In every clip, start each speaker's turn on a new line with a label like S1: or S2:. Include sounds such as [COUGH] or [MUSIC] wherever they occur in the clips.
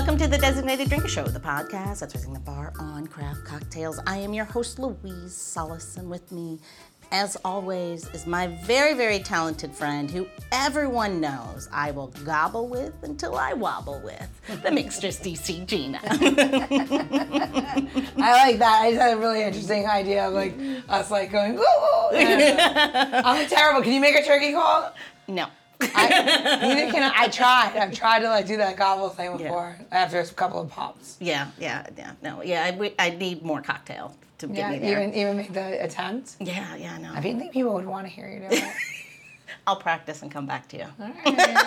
S1: Welcome to the Designated Drinker Show, the podcast that's raising the bar on craft cocktails. I am your host, Louise Solis, and with me, as always, is my very, very talented friend who everyone knows I will gobble with until I wobble with, the Mixtress DC Gina. [LAUGHS]
S2: I like that. I just had a really interesting idea of like us like going, ooh, ooh. Uh, [LAUGHS] I'm terrible. Can you make a turkey call?
S1: no.
S2: I, [LAUGHS] neither can I. I tried. I've tried to like do that gobble thing before after a couple of pops.
S1: Yeah, yeah, yeah, no, yeah. I I need more cocktail to get
S2: Yeah,
S1: me there.
S2: even even make the attempt.
S1: yeah, yeah, no.
S2: I didn't think people would want to hear you do it. [LAUGHS]
S1: I'll practice and come back to you.
S2: All right.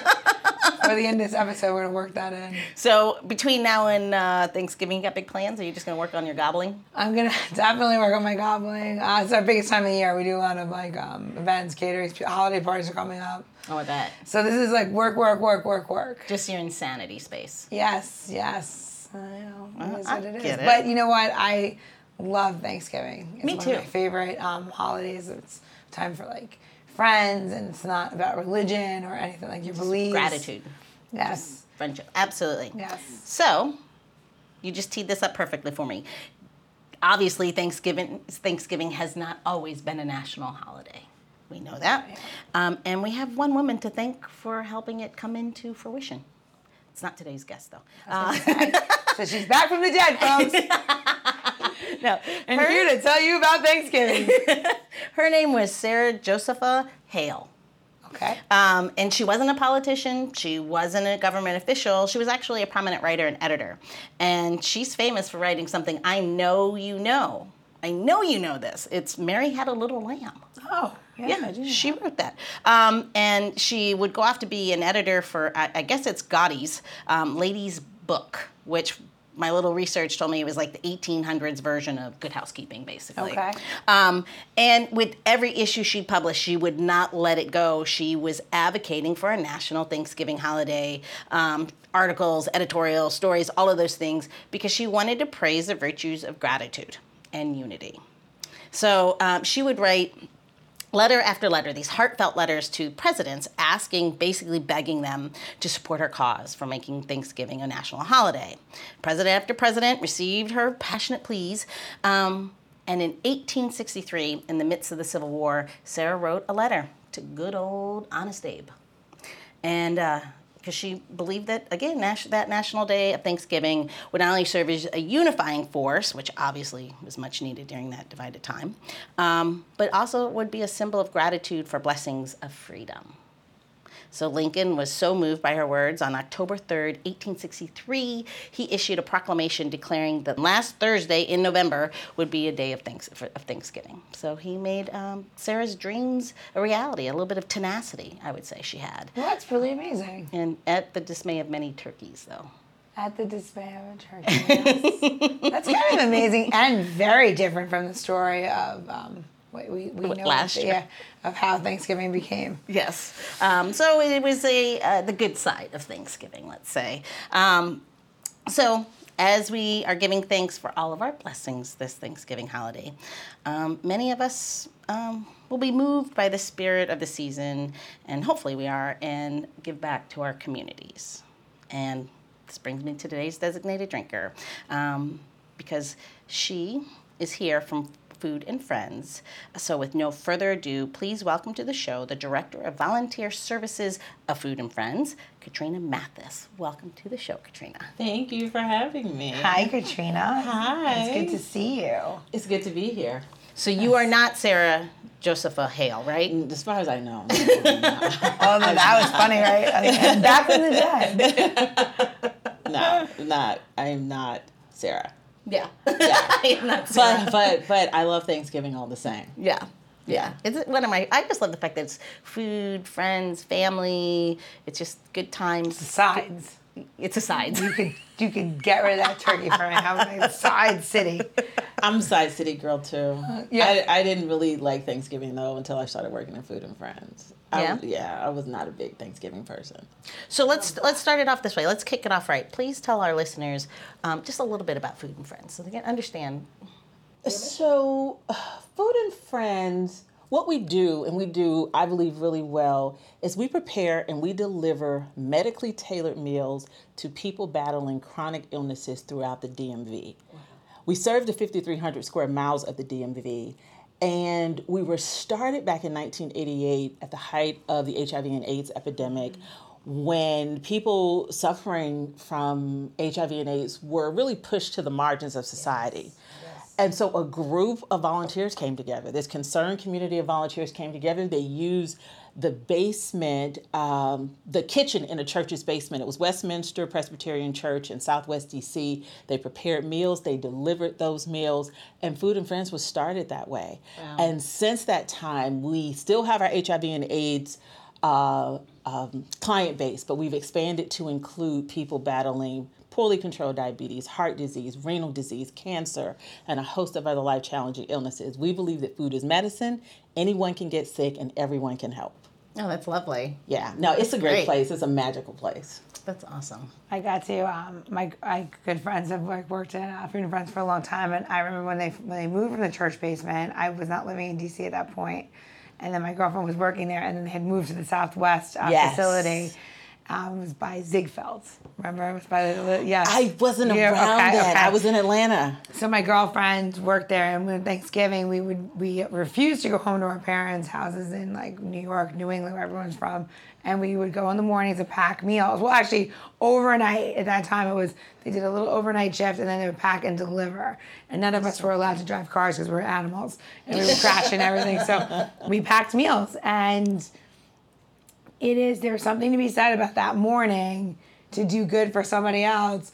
S2: For the end of this episode, we're gonna work that in.
S1: So between now and uh, Thanksgiving, you got big plans? Are you just gonna work on your gobbling?
S2: I'm gonna [LAUGHS] definitely work on my gobbling. Uh, it's our biggest time of the year. We do a lot of like um, events, caterings, holiday parties are coming up.
S1: Oh, I bet.
S2: So this is like work, work, work, work, work.
S1: Just your insanity space.
S2: Yes, yes. I know. It is
S1: I
S2: what it is.
S1: get it.
S2: But you know what? I love Thanksgiving. It's
S1: Me
S2: one
S1: too.
S2: Of my favorite um, holidays. It's time for like friends, and it's not about religion or anything like your beliefs.
S1: Gratitude,
S2: Yes.
S1: friendship. Absolutely.
S2: Yes.
S1: So, you just teed this up perfectly for me. Obviously, Thanksgiving Thanksgiving has not always been a national holiday. We know that, um, and we have one woman to thank for helping it come into fruition. It's not today's guest, though. Uh,
S2: So she's back from the dead, folks, [LAUGHS]
S1: no,
S2: and
S1: her,
S2: here to tell you about Thanksgiving. [LAUGHS]
S1: her name was Sarah Josepha Hale.
S2: Okay.
S1: Um, and she wasn't a politician. She wasn't a government official. She was actually a prominent writer and editor. And she's famous for writing something I know you know. I know you know this. It's Mary Had a Little Lamb.
S2: Oh,
S1: Yeah,
S2: know
S1: she wrote that. Um, and she would go off to be an editor for, I, I guess it's Godey's um, Lady's Book, which my little research told me it was like the 1800s version of Good Housekeeping, basically.
S2: Okay.
S1: Um, and with every issue she published, she would not let it go. She was advocating for a national Thanksgiving holiday, um, articles, editorial, stories, all of those things, because she wanted to praise the virtues of gratitude and unity. So um, she would write letter after letter, these heartfelt letters to presidents asking, basically begging them to support her cause for making Thanksgiving a national holiday. President after president received her passionate pleas. Um, and in 1863, in the midst of the Civil War, Sarah wrote a letter to good old Honest Abe. And because she believed that, again, nas- that National Day of Thanksgiving would not only serve as a unifying force, which obviously was much needed during that divided time, um, but also would be a symbol of gratitude for blessings of freedom. So Lincoln was so moved by her words on October 3rd, 1863, he issued a proclamation declaring that last Thursday in November would be a day of, thanks- of Thanksgiving. So he made um, Sarah's dreams a reality, a little bit of tenacity, I would say she had.
S2: Well, that's really amazing.
S1: And at the dismay of many turkeys, though.
S2: At the dismay of a turkey. yes. [LAUGHS] That's kind of amazing and very different from the story of um, we, we know
S1: Last
S2: of,
S1: year.
S2: yeah, of how Thanksgiving became.
S1: Yes. Um, so it was a uh, the good side of Thanksgiving, let's say. Um, so as we are giving thanks for all of our blessings this Thanksgiving holiday, um, many of us um, will be moved by the spirit of the season, and hopefully we are, and give back to our communities. And this brings me to today's designated drinker, um, because she is here from Food and Friends. So, with no further ado, please welcome to the show the Director of Volunteer Services of Food and Friends, Katrina Mathis. Welcome to the show, Katrina.
S3: Thank you for having me.
S2: Hi, Katrina.
S3: Hi.
S2: It's good to see you.
S3: It's good to be here.
S1: So, you are not Sarah Josepha Hale, right?
S3: Mm, as far as I know. I'm definitely not.
S2: Oh, no, that was funny, right? And [LAUGHS] back in the day. [LAUGHS]
S3: no, not. I'm not Sarah.
S1: Yeah.
S3: Yeah. [LAUGHS]
S1: I am not
S3: But but but I love Thanksgiving all the same.
S1: Yeah. Yeah. It's one of my, I just love the fact that it's food, friends, family. It's just good times.
S2: Sides.
S1: It's a side.
S2: You could you could get rid of that turkey for me. Have my side city.
S3: I'm a side city girl too.
S2: yeah.
S3: I, I didn't really like Thanksgiving though until I started working in Food and Friends. I,
S1: Yeah?
S3: yeah, I was not a big Thanksgiving person.
S1: So let's let's start it off this way. Let's kick it off right. Please tell our listeners um, just a little bit about Food and Friends so they can understand.
S3: So, Food and Friends. What we do, and we do, I believe, really well, is we prepare and we deliver medically tailored meals to people battling chronic illnesses throughout the DMV. Wow. We serve the 5,300 square miles of the DMV, and we were started back in 1988 at the height of the HIV and AIDS epidemic. Mm-hmm when people suffering from HIV and AIDS were really pushed to the margins of society. Yes. And so a group of volunteers came together. This concerned community of volunteers came together. They used the basement, um, the kitchen in a church's basement. It was Westminster Presbyterian Church in Southwest DC. They prepared meals, they delivered those meals, and Food and Friends was started that way. Wow. And since that time, we still have our HIV and AIDS uh, um, client base, but we've expanded to include people battling poorly controlled diabetes, heart disease, renal disease, cancer, and a host of other life challenging illnesses. We believe that food is medicine, anyone can get sick, and everyone can help.
S1: Oh, that's lovely.
S3: Yeah, no, it's a great, great. place. It's a magical place.
S1: That's awesome.
S2: I got to. Um, my my good friends have like worked in uh, Food and Friends for a long time, and I remember when they when they moved from the church basement. I was not living in DC at that point, and then my girlfriend was working there, and then they had moved to the Southwest uh, yes. facility. Um, it was by Ziegfeld. Remember, it was by the yeah.
S3: I wasn't around okay, then. Okay. I was in Atlanta.
S2: So my girlfriend worked there, and when Thanksgiving, we would we refused to go home to our parents' houses in like New York, New England, where everyone's from, and we would go in the mornings to pack meals. Well, actually, overnight at that time it was they did a little overnight shift, and then they would pack and deliver. And none of us were allowed to drive cars because we were animals, and we would crash and everything. So we packed meals and it is there's something to be said about that morning to do good for somebody else.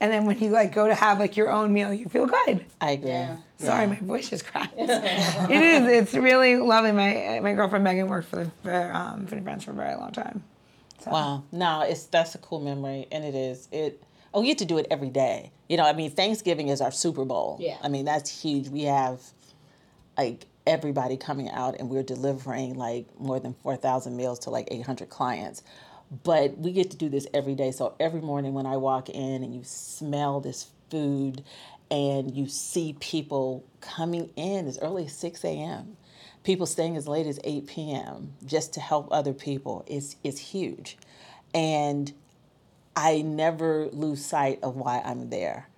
S2: And then when you like go to have like your own meal you feel good.
S3: I agree. Yeah.
S2: sorry yeah. my voice just cracked. [LAUGHS] It is it's really lovely. My my girlfriend megan worked for the for, um, for friends for a very long time.
S3: So. wow. No it's that's a cool memory and it is. It oh you get to do it every day. You know i mean thanksgiving is our super bowl. Yeah. I mean that's huge. We have like everybody coming out and we're delivering like more than 4,000 meals to like 800 clients. But we get to do this every day. So every morning when I walk in and you smell this food and you see people coming in as early as 6 a.m., people staying as late as 8 p.m. just to help other people is, is huge. And I never lose sight of why I'm there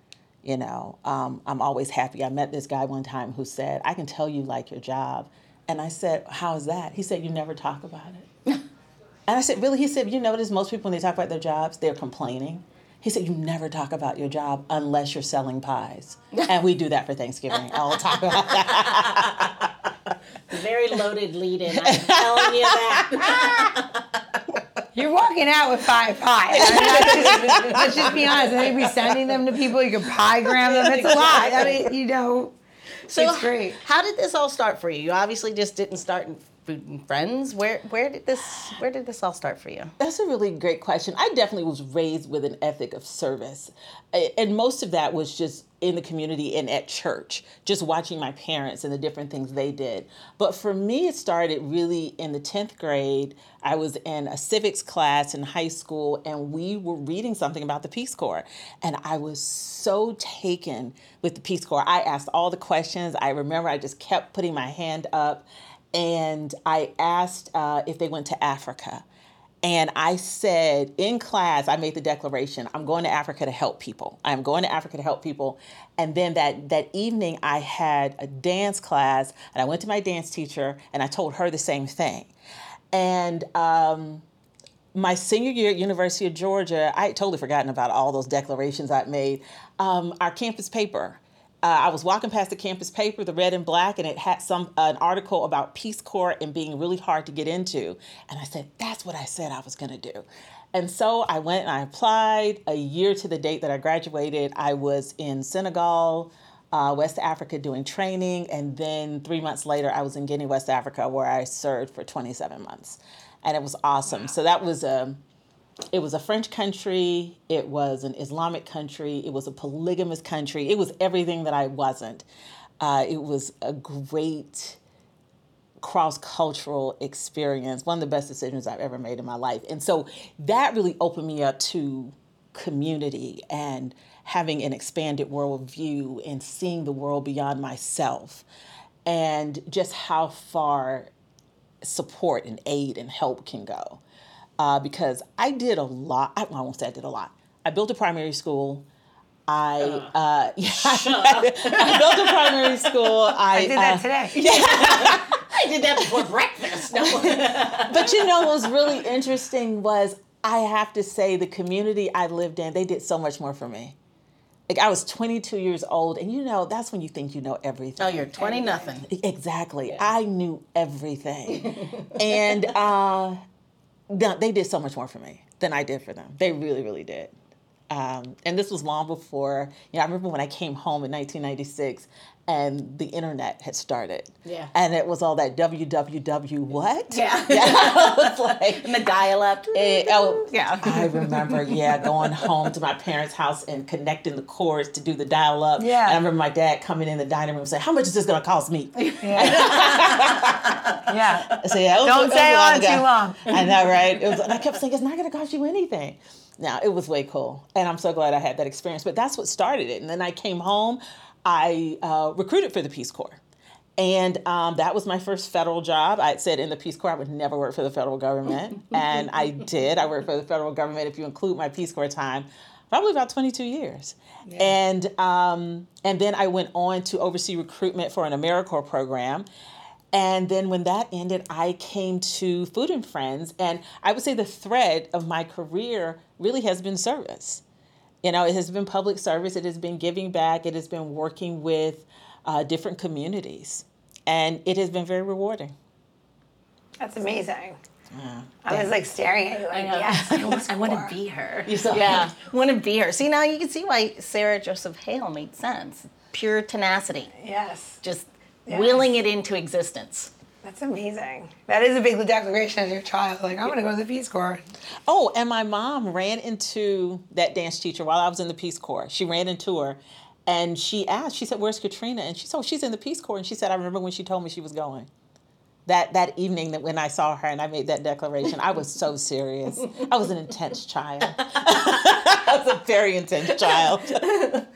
S3: you know um, i'm always happy i met this guy one time who said i can tell you like your job and i said how is that he said you never talk about it [LAUGHS] and i said really he said you notice most people when they talk about their jobs they're complaining he said, You never talk about your job unless you're selling pies. [LAUGHS] and we do that for Thanksgiving. I'll talk about that. [LAUGHS]
S1: Very loaded lead in. I'm telling you that.
S2: You're walking out with five pies. I mean, let's, just, let's, just, be honest. And they'd be sending them to people. You can pie gram them. It's a lot. I mean, you know, so it's great.
S1: How did this all start for you? You obviously just didn't start in food and friends. Where where did this where did this all start for you?
S3: That's a really great question. I definitely was raised with an ethic of service, and most of that was just in the community and at church, just watching my parents and the different things they did. But for me, it started really in the 10th grade. I was in a civics class in high school, and we were reading something about the Peace Corps. And I was so taken with the Peace Corps. I asked all the questions. I remember I just kept putting my hand up, and I asked uh, if they went to Africa. And I said in class, I made the declaration, I'm going to Africa to help people. I'm going to Africa to help people. And then that, that evening, I had a dance class, and I went to my dance teacher, and I told her the same thing. And um, my senior year at University of Georgia, I had totally forgotten about all those declarations I'd made. Um, our campus paper uh, I was walking past the campus paper, the red and black, and it had some uh, an article about Peace Corps and being really hard to get into. And I said, "That's what I said I was going to do." And so I went and I applied. A year to the date that I graduated, I was in Senegal, uh, West Africa, doing training, and then three months later, I was in Guinea, West Africa, where I served for 27 months, and it was awesome. Wow. So that was a it was a French country, it was an Islamic country, it was a polygamous country, it was everything that I wasn't. Uh, it was a great cross cultural experience, one of the best decisions I've ever made in my life. And so that really opened me up to community and having an expanded worldview and seeing the world beyond myself. and just how far support and aid and help can go. Uh, because I did a lot. I, well, I won't say I did a lot. I built a primary school. I uh, [LAUGHS] yeah, I built a primary school. I,
S2: I did that
S3: uh,
S2: today. [LAUGHS]
S1: I did that before breakfast. No. [LAUGHS]
S3: but you know what was really interesting was I have to say the community I lived in, they did so much more for me. Like I was 22 years old, and you know that's when you think you know everything.
S1: oh, you're 20 nothing.
S3: Exactly. I knew everything. and uh, no, they did so much more for me than I did for them. They really, really did. Um, and this was long before, you know, I remember when I came home in 1996 and the internet had started.
S1: Yeah.
S3: And it was all that www what?
S1: Yeah. [LAUGHS]
S3: yeah. I was [LAUGHS] like,
S1: And the dial-up. [LAUGHS]
S3: Eh, oh,
S1: Yeah.
S3: I remember, yeah, going home to my parents' house and connecting the cords to do the dial up.
S2: Yeah.
S3: And I remember my dad coming in the dining room saying, How much is this going to cost me?
S2: Yeah.
S3: I said, yeah, it was-
S2: Don't stay on too long.
S3: I know, right? It was, and I kept saying, It's not going to cost you anything. Now, it was way cool. And I'm so glad I had that experience. But that's what started it. And then I came home, I uh, recruited for the Peace Corps. And um, that was my first federal job. I said in the Peace Corps I would never work for the federal government, [LAUGHS] and I did. I worked for the federal government, if you include my Peace Corps time, probably about 22 years. And um, and then I went on to oversee recruitment for an AmeriCorps program. And then when that ended, I came to Food and Friends, and I would say the thread of my career really has been service. You know, it has been public service, it has been giving back, it has been working with uh, different communities, and it has been very rewarding.
S2: That's amazing.
S3: Yeah.
S2: I was like staring at you like, yes.
S1: I, want- I want to be her. [LAUGHS]
S3: You saw-
S1: yeah, I want to be her. See, now you can see why Sarah Joseph Hale made sense. Pure tenacity,
S2: Yes.
S1: just
S2: Yes.
S1: willing it into existence.
S2: That's amazing. That is a big declaration as your child. Like, I'm going to go to the Peace Corps.
S3: Oh, and my mom ran into that dance teacher while I was in the Peace Corps. She ran into her and she asked, she said, Where's Katrina? And she said, oh, She's in the Peace Corps. And she said, I remember when she told me she was going. That, that evening that when I saw her and I made that declaration, I was so serious. I was an intense child. [LAUGHS] I was a very intense child. [LAUGHS]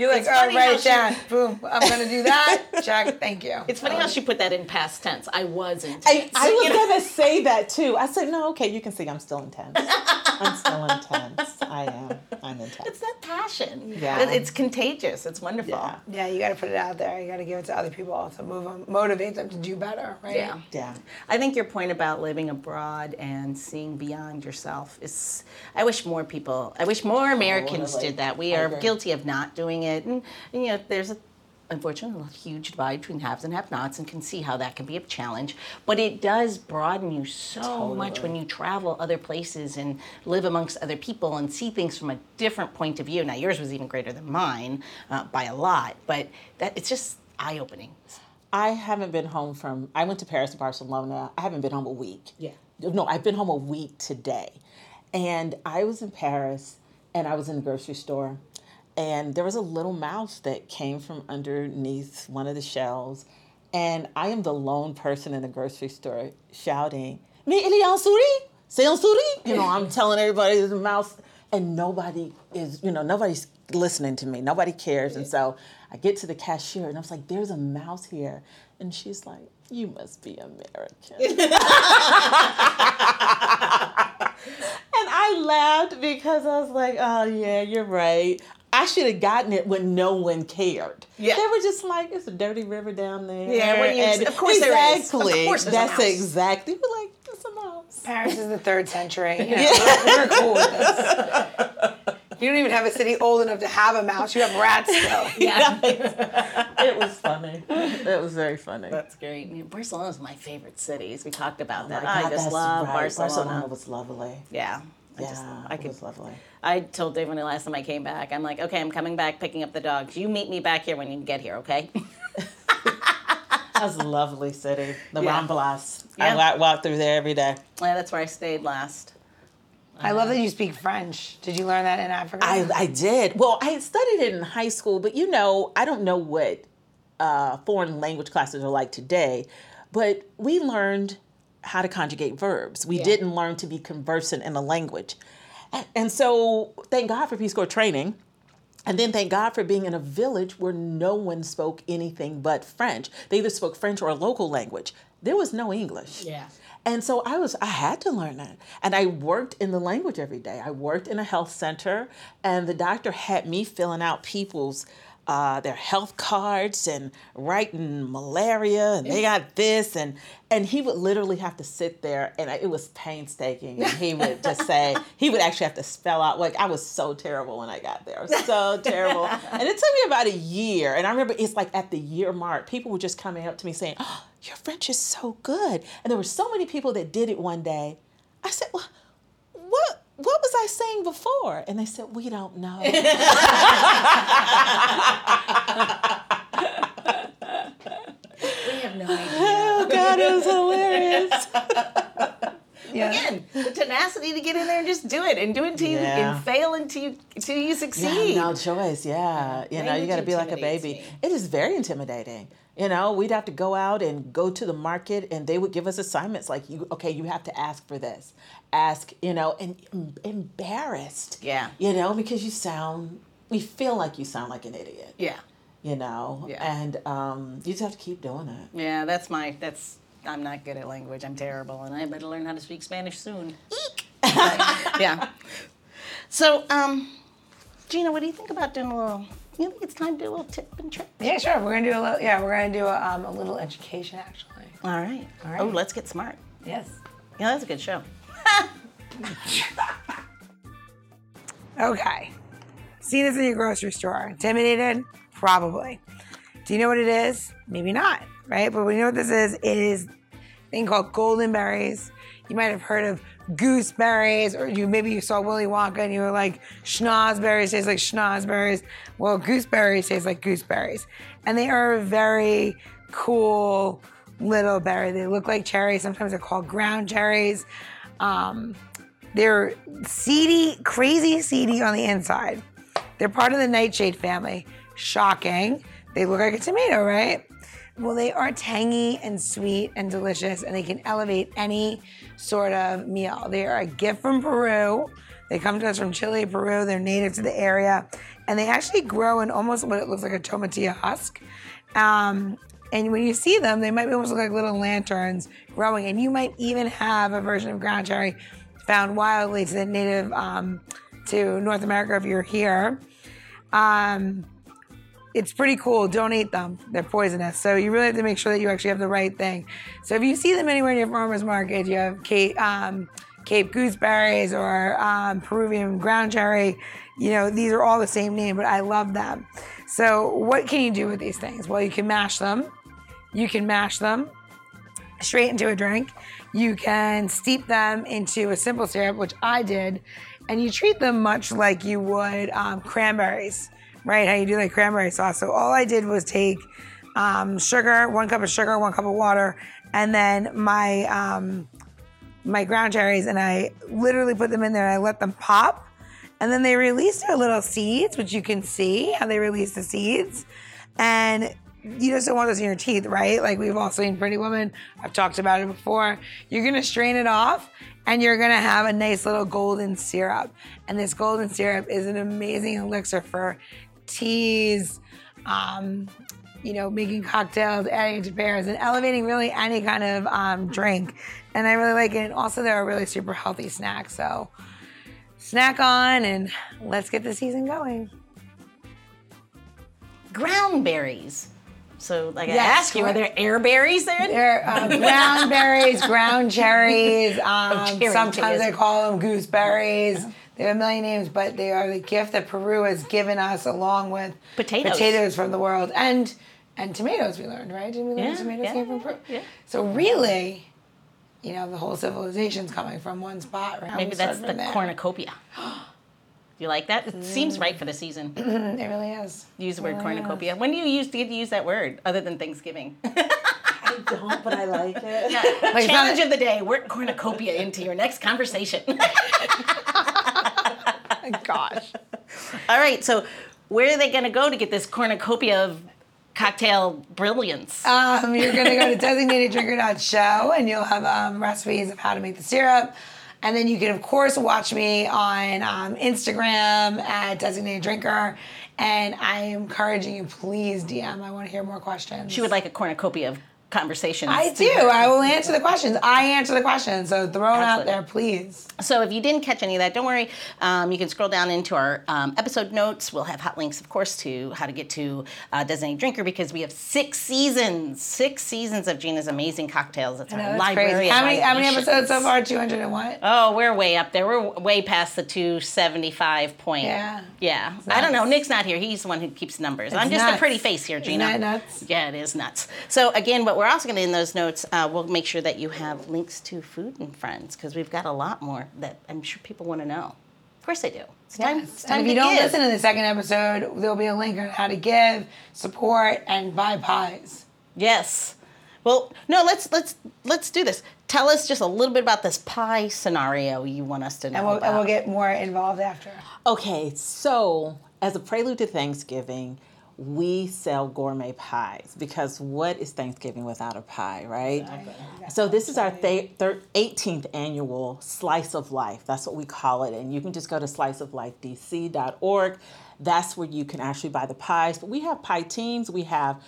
S2: You're like,
S1: It's
S2: all right,
S1: funny
S2: write
S1: how
S2: it
S1: she-
S2: Boom. I'm going to do that. [LAUGHS] Check. Thank you.
S1: It's funny how she put that in past tense. I was intense.
S3: I, I was gonna say that too. I said, no, okay, you can see I'm still intense. I'm still [LAUGHS] intense. I am. I'm intense.
S1: It's that passion.
S3: Yeah.
S1: It- It's contagious. It's wonderful.
S3: Yeah.
S2: Yeah, you got to put it out there. You got to give it to other people to move them, motivate them to do better, right?
S1: Yeah.
S3: Yeah.
S1: I think your point about living abroad and seeing beyond yourself is. I wish more people. I wish more oh, Americans
S3: Totally.
S1: did that. We
S3: I
S1: are
S3: agree.
S1: guilty of not doing it, and, and, you know, there's a. Unfortunately, a huge divide between haves and have-nots, and can see how that can be a challenge. But it does broaden you so much when you travel other places and live amongst other people and see things from a different point of view. Now, yours was even greater than mine uh, by a lot, but that it's just eye-opening.
S3: I haven't been home from. I went to Paris and Barcelona. I haven't been home a week.
S1: Yeah.
S3: No, I've been home a week today, and I was in Paris, and I was in the grocery store, and there was a little mouse that came from underneath one of the shelves, and I am the lone person in the grocery store shouting, "Mais il est en souris, c'est en souris!" You know, I'm telling everybody there's a mouse, and nobody is. You know, nobody's listening to me. Nobody cares, and so I get to the cashier, and I was like, "There's a mouse here," and she's like, "You must be American." [LAUGHS] [LAUGHS] And I laughed because I was like, oh, yeah, you're right. I should have gotten it when no one cared.
S1: Yeah.
S3: They were just like, it's a dirty river down there.
S1: Yeah, what do you-
S3: And
S1: of course there is. Of
S3: exactly.
S1: course there's a
S3: That's
S1: mouse.
S3: exactly. We're like, it's a mouse.
S2: Paris is the third century. [LAUGHS] You know, we're, we're cool with this. You don't even have a city old enough to have a mouse. You have rats still. [LAUGHS]
S1: Yeah. [LAUGHS]
S3: it was funny. It was very funny.
S1: That's great. Barcelona is my favorite cities. We talked about oh that.
S3: Oh My
S1: I just love
S3: right.
S1: Barcelona.
S3: Barcelona was lovely.
S1: Yeah. I
S3: Yeah,
S1: just I
S3: it
S1: could
S3: was lovely.
S1: I told Dave when the last time I came back, I'm like, okay, I'm coming back picking up the dogs. You meet me back here when you get here, okay? [LAUGHS]
S3: That's a lovely city. The
S1: Yeah.
S3: Ramblas.
S1: Yeah.
S3: I walk through there every day.
S1: yeah, that's where I stayed last.
S2: I love that you speak French. Did you learn that in Africa?
S3: I, I did. Well, I studied it in high school, but you know, I don't know what uh, foreign language classes are like today, but we learned how to conjugate verbs. We didn't learn to be conversant in a language. And, so, thank God for Peace Corps training. And then thank God for being in a village where no one spoke anything but French. They either spoke French or a local language. There was no English.
S1: Yeah.
S3: And so I was I had to learn that. And I worked in the language every day. I worked in a health center and the doctor had me filling out people's uh, their health cards and writing malaria and they got this and and he would literally have to sit there and I, it was painstaking and he would just say [LAUGHS] he would actually have to spell out like I was so terrible when I got there so terrible. [LAUGHS] And it took me about a year and I remember it's like at the year mark people were just coming up to me saying oh, your French is so good. And there were so many people that did it one day. I said well what what was I saying before? And they said, we don't know. [LAUGHS]
S1: We have no idea.
S3: oh God, it was hilarious. [LAUGHS]
S2: Yeah.
S1: Again, the tenacity to get in there and just do it and do it until you and fail until you until you
S3: Yeah,
S1: succeed.
S3: no choice. Yeah, you know, you got to be like a baby.
S1: me.
S3: It is very intimidating. You know, we'd have to go out and go to the market, and they would give us assignments like, "You okay? You have to ask for this, ask." You know, and em- embarrassed.
S1: Yeah.
S3: You know, because you sound, we feel like you sound like an idiot.
S1: Yeah.
S3: You know,
S1: Yeah.
S3: and um, you just have to keep doing it.
S1: Yeah, that's my that's I'm not good at language. I'm terrible and I better learn how to speak Spanish soon. Eek. [LAUGHS] But, yeah. So, um Gina, what do you think about doing a little you think it's time to do a little tip and trick?
S2: Yeah, sure. We're gonna do a little. Yeah, we're gonna do a, um, a little education actually.
S1: All right.
S2: All right.
S1: Oh, let's get smart.
S2: Yes.
S1: Yeah, that's a good show. [LAUGHS]
S2: Okay. See this in your grocery store. Intimidated? Probably. Do you know what it is? Maybe not, right? But we know what this is. It is a thing called golden berries. You might have heard of gooseberries, or you maybe you saw Willy Wonka and you were like, snozzberries taste like snozzberries. Well, gooseberries taste like gooseberries. And they are a very cool little berry. They look like cherries. Sometimes they're called ground cherries. Um, they're seedy, crazy seedy on the inside. They're part of the nightshade family. Shocking. They look like a tomato, right? Well, they are tangy and sweet and delicious, and they can elevate any sort of meal. They are a gift from Peru. They come to us from Chile, Peru. They're native to the area, and they actually grow in almost what it looks like a tomatillo husk. Um, and when you see them, they might almost look like little lanterns growing. And you might even have a version of ground cherry found wildly to the native um, to North America if you're here. Um, it's pretty cool. Don't eat them. They're poisonous. So you really have to make sure that you actually have the right thing. So if you see them anywhere in your farmer's market, you have Cape, um, Cape gooseberries or um, Peruvian ground cherry. You know, these are all the same name, but I love them. So what can you do with these things? Well, you can mash them. You can mash them straight into a drink. You can steep them into a simple syrup, which I did, and you treat them much like you would um, cranberries, right? How you do like cranberry sauce. So all I did was take um, sugar, one cup of sugar, one cup of water, and then my um, my ground cherries, and I literally put them in there and I let them pop. And then they release their little seeds, which you can see how they release the seeds. And you just don't want those in your teeth, right? Like we've all seen Pretty Woman. I've talked about it before. You're gonna strain it off and you're gonna have a nice little golden syrup. And this golden syrup is an amazing elixir for teas, um, you know, making cocktails, adding it to pears, and elevating really any kind of um, drink. And I really like it. And also, they're a really super healthy snack. So, snack on and let's get the season going.
S1: Ground berries. So, like I
S2: Yes,
S1: ask you, are there air berries there?
S2: They're uh, ground berries, [LAUGHS] ground cherries. Um,
S1: cherry
S2: sometimes they call them gooseberries. They have a million names, but they are the gift that Peru has given us, along with
S1: Potatoes.
S2: potatoes from the world, and and tomatoes. We learned, right? Didn't we learn
S1: Yeah,
S2: tomatoes
S1: yeah,
S2: came from Peru?
S1: yeah.
S2: So really, you know, the whole civilization's coming from one spot, right?
S1: Maybe that's the
S2: there.
S1: cornucopia. Do [GASPS] you like that? It seems right for the season. [CLEARS THROAT]
S2: It really is.
S1: Use the word
S2: Yeah.
S1: cornucopia. When do you use get to use that word other than Thanksgiving? [LAUGHS]
S3: I don't, but I like it.
S2: Like,
S1: Challenge
S2: not-
S1: of the day: work cornucopia into your next conversation. [LAUGHS] [LAUGHS]
S2: Gosh.
S1: All right, so where are they going to go to get this cornucopia of cocktail brilliance?
S2: Um, you're gonna go to designateddrinker.show and you'll have um, recipes of how to make the syrup And then you can, of course, watch me on um, Instagram at Designated Drinker. And I am encouraging you, please DM. I want to hear more questions.
S1: She would like a cornucopia of conversations.
S2: I do. I will answer the questions. I answer the questions. So throw it out there, please.
S1: So if you didn't catch any of that, don't worry. Um, you can scroll down into our um, episode notes. We'll have hot links, of course, to how to get to uh, Designated Drinker because we have six seasons, six seasons of Gina's amazing cocktails. It's
S2: know,
S1: our library.
S2: crazy. How many, how many episodes so far? 200 and what?
S1: Oh, we're way up there. We're way past the 275 point.
S2: Yeah.
S1: Yeah. I don't know. Nick's not here. He's the one who keeps numbers. I'm
S2: It's
S1: just a pretty face here, Gina.
S2: that nuts?
S1: Yeah, it is nuts. So again, what we're also going to in those notes, uh, we'll make sure that you have links to Food and Friends because we've got a lot more that I'm sure people want to know. Of course they do. It's time.
S2: Yes.
S1: It's time
S2: And if you don't
S1: give.
S2: listen to the second episode, there'll be a link on how to give, support, and buy pies.
S1: Yes. Well, no. Let's let's let's do this. Tell us just a little bit about this pie scenario you want us to know
S2: And we'll,
S1: about.
S2: and we'll get more involved after.
S3: Okay, so as a prelude to Thanksgiving, we sell gourmet pies because what is Thanksgiving without a pie, right? Exactly. So this is our th- thir- 18th annual Slice of Life. That's what we call it, and you can just go to sliceoflifedc.org. That's where you can actually buy the pies. But we have pie teams. We have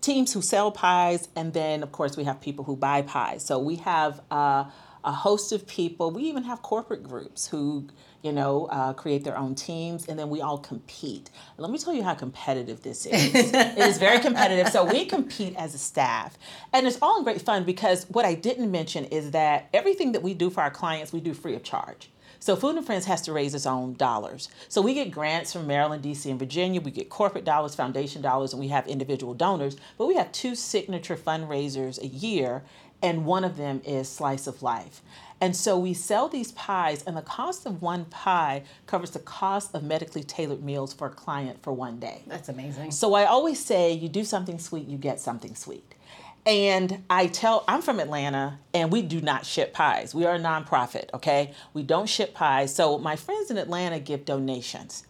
S3: teams who sell pies, and then of course we have people who buy pies. So we have uh, a host of people. We even have corporate groups who, you know, uh, create their own teams, and then we all compete. Let me tell you how competitive this is. it is very competitive. So we compete as a staff, and it's all in great fun because what I didn't mention is that everything that we do for our clients, we do free of charge. So Food and Friends has to raise its own dollars. So we get grants from Maryland, DC, and Virginia. We get corporate dollars, foundation dollars, and we have individual donors. But we have two signature fundraisers a year, and one of them is Slice of Life. And so we sell these pies, and the cost of one pie covers the cost of medically tailored meals for a client for one day.
S1: That's amazing.
S3: So I always say, you do something sweet, you get something sweet. And I tell, I'm from Atlanta and we do not ship pies. We are a nonprofit, okay? We don't ship pies. So my friends in Atlanta give donations.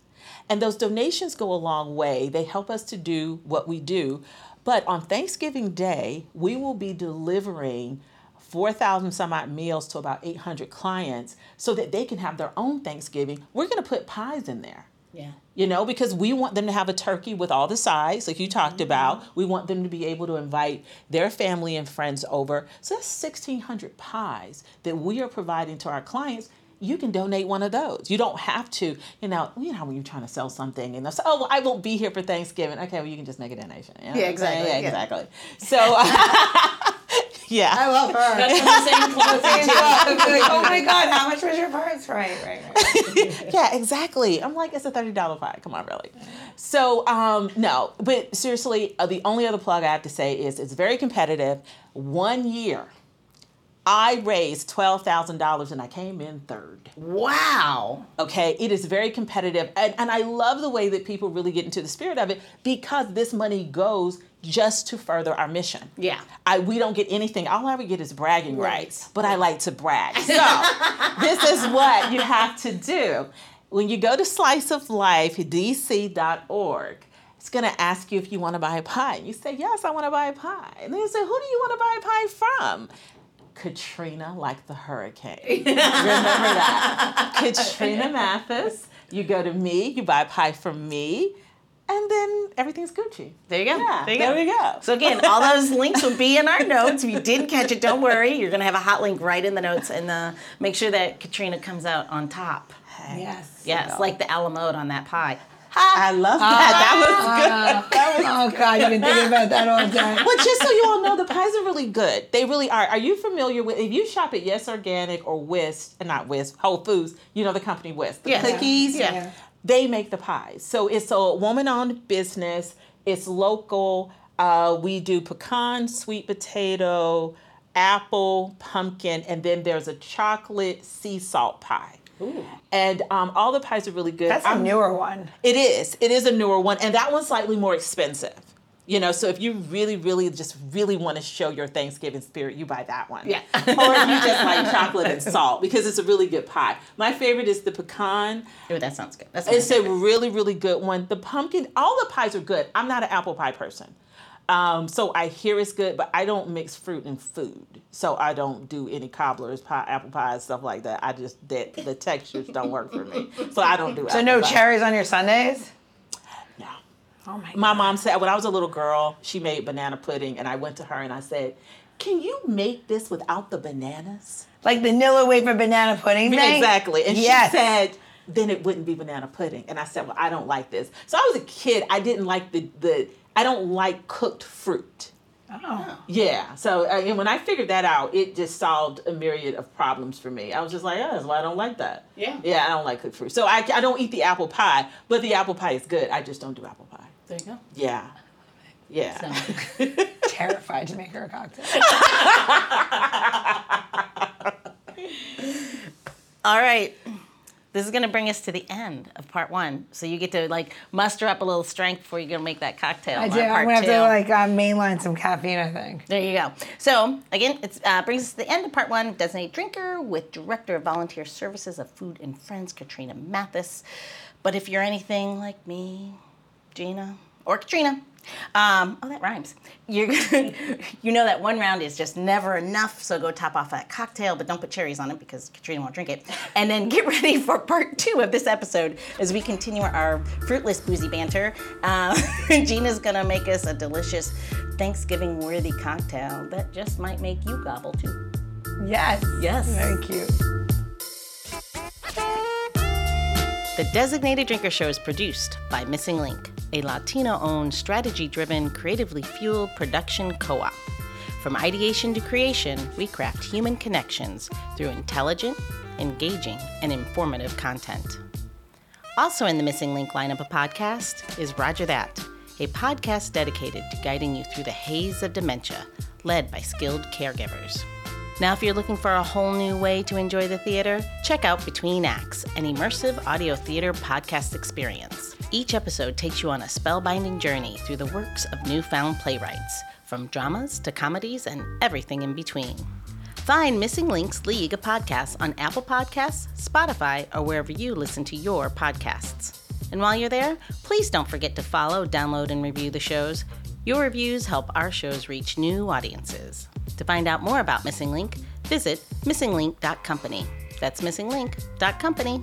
S3: And those donations go a long way. They help us to do what we do. But on Thanksgiving Day, we will be delivering 4,000 some odd meals to about 800 clients so that they can have their own Thanksgiving. We're going to put pies in there
S1: Yeah.
S3: you know, because we want them to have a turkey with all the sides, like you talked mm-hmm. about. We want them to be able to invite their family and friends over. So that's 1,600 pies that we are providing to our clients. You can donate one of those. You don't have to, you know, you know when you're trying to sell something and they'll say, oh, well, I won't be here for Thanksgiving. Okay, well, you can just make a donation. You know
S1: Yeah,
S3: what I'm saying?
S1: exactly,
S3: Yeah,
S1: yeah.
S3: exactly. So, [LAUGHS] yeah.
S2: I love her.
S3: That's from the same [LAUGHS] cloth.
S2: like, oh my God, how much was your purse? Right, right, right. [LAUGHS]
S3: yeah, exactly. I'm like, it's a thirty dollar pie. Come on, really. So, um, no, but seriously, uh, the only other plug I have to say is it's very competitive. One year, I raised twelve thousand dollars and I came in third.
S1: Wow.
S3: Okay, it is very competitive, and and I love the way that people really get into the spirit of it because this money goes just to further our mission.
S1: Yeah.
S3: I we don't get anything. All I ever get is bragging
S1: Right.
S3: rights, but I like to brag. So [LAUGHS] this is what you have to do. When you go to sliceoflifedc.org, it's going to ask you if you want to buy a pie. And You say, Yes, I want to buy a pie. And they say, Who do you want to buy a pie from? Katrina like the hurricane. [LAUGHS] Remember that. Katrina Mathis. You go to me, you buy a pie from me, and then everything's Gucci.
S1: There you go.
S3: Yeah,
S1: there you
S3: there
S1: go.
S3: we go.
S1: So again, all those links will be in our notes. If you didn't catch it, don't worry. You're gonna have a hot link right in the notes, and uh, make sure that Katrina comes out on top.
S2: Yes.
S1: Yes, like the Alamode on that pie. [LAUGHS]
S3: I love that. Ah. that was ah. good.
S2: Oh God, you've been thinking about that all day. [LAUGHS]
S3: well, just so you all know, the pies are really good. They really are. Are you familiar with if you shop at Yes Organic or Whisk, and uh, not Whisk, Whole Foods, you know the company Whisk. The
S1: Yes.
S3: cookies,
S1: Yeah.
S3: they make the pies. So it's a woman owned business, it's local. Uh, we do pecan, sweet potato, apple, pumpkin, and then there's a chocolate sea salt pie. And um, all the pies are really good.
S2: That's a
S3: I'm-
S2: newer one.
S3: it is. It is a newer one, and that one's slightly more expensive. You know, so if you really, really, just really want to show your Thanksgiving spirit, you buy that one.
S1: Yeah. [LAUGHS]
S3: or if you just like chocolate and salt, because it's a really good pie. My favorite is the pecan.
S1: Ooh, that sounds good. That's
S3: It's a really, really good one. The pumpkin, all the pies are good. I'm not an apple pie person. Um, so I hear it's good, but I don't mix fruit and food. So I don't do any cobblers, pie, apple pies, stuff like that. I just that the textures don't work for me. So I don't do. It.
S2: So no cherries on your sundaes?
S3: No.
S2: Oh my
S3: My mom said when I was a little girl, she made banana pudding, and I went to her and I said, "Can you make this without the bananas?"
S2: Like vanilla wafer banana pudding thing?
S3: Exactly. And
S2: yes.
S3: she said, then it wouldn't be banana pudding. And I said, well, I don't like this. So I was a kid. I didn't like the, the I don't like cooked fruit.
S2: Oh.
S3: Yeah. So uh, and when I figured that out, it just solved a myriad of problems for me. I was just like, oh, that's why I don't like that.
S1: Yeah.
S3: Yeah, I don't like cooked fruit. So I, I don't eat the apple pie, but the apple pie is good. I just don't do apple pie.
S1: There you go.
S3: Yeah. Yeah.
S1: So, [LAUGHS]
S2: Terrified to make her a cocktail. [LAUGHS]
S1: all right. This is gonna bring us to the end of part one. So you get to like muster up a little strength before you go make that cocktail.
S2: I do. I'm gonna have to like uh, mainline some caffeine, I think.
S1: There you go. So again, it uh, brings us to the end of part one. Designated drinker with director of volunteer services of Food and Friends, Katrina Mathis. But if you're anything like me, Gina or Katrina, um, oh that rhymes. You're [LAUGHS] you know that one round is just never enough. So go top off that cocktail, but don't put cherries on it because Katrina won't drink it. And then get [LAUGHS] ready for part two of this episode as we continue our fruitless boozy banter. Uh, [LAUGHS] Gina's gonna make us a delicious Thanksgiving worthy cocktail that just might make you gobble too.
S2: Yes.
S1: Yes.
S2: Very cute.
S1: The Designated Drinker Show is produced by Missing Link, a Latino owned, strategy driven, creatively fueled production co op. From ideation to creation, we craft human connections through intelligent, engaging, and informative content. Also in the Missing Link lineup of podcasts is Rodger That, a podcast dedicated to guiding you through the haze of dementia, led by skilled caregivers. Now, if you're looking for a whole new way to enjoy the theater, check out Between Acts, an immersive audio theater podcast experience. Each episode takes you on a spellbinding journey through the works of newfound playwrights, from dramas to comedies and everything in between. Find Missing Links League of Podcasts on Apple Podcasts, Spotify, or wherever you listen to your podcasts. And while you're there, please don't forget to follow, download, and review the shows. Your reviews help our shows reach new audiences. To find out more about Missing Link, visit missinglink.company. That's missinglink.company.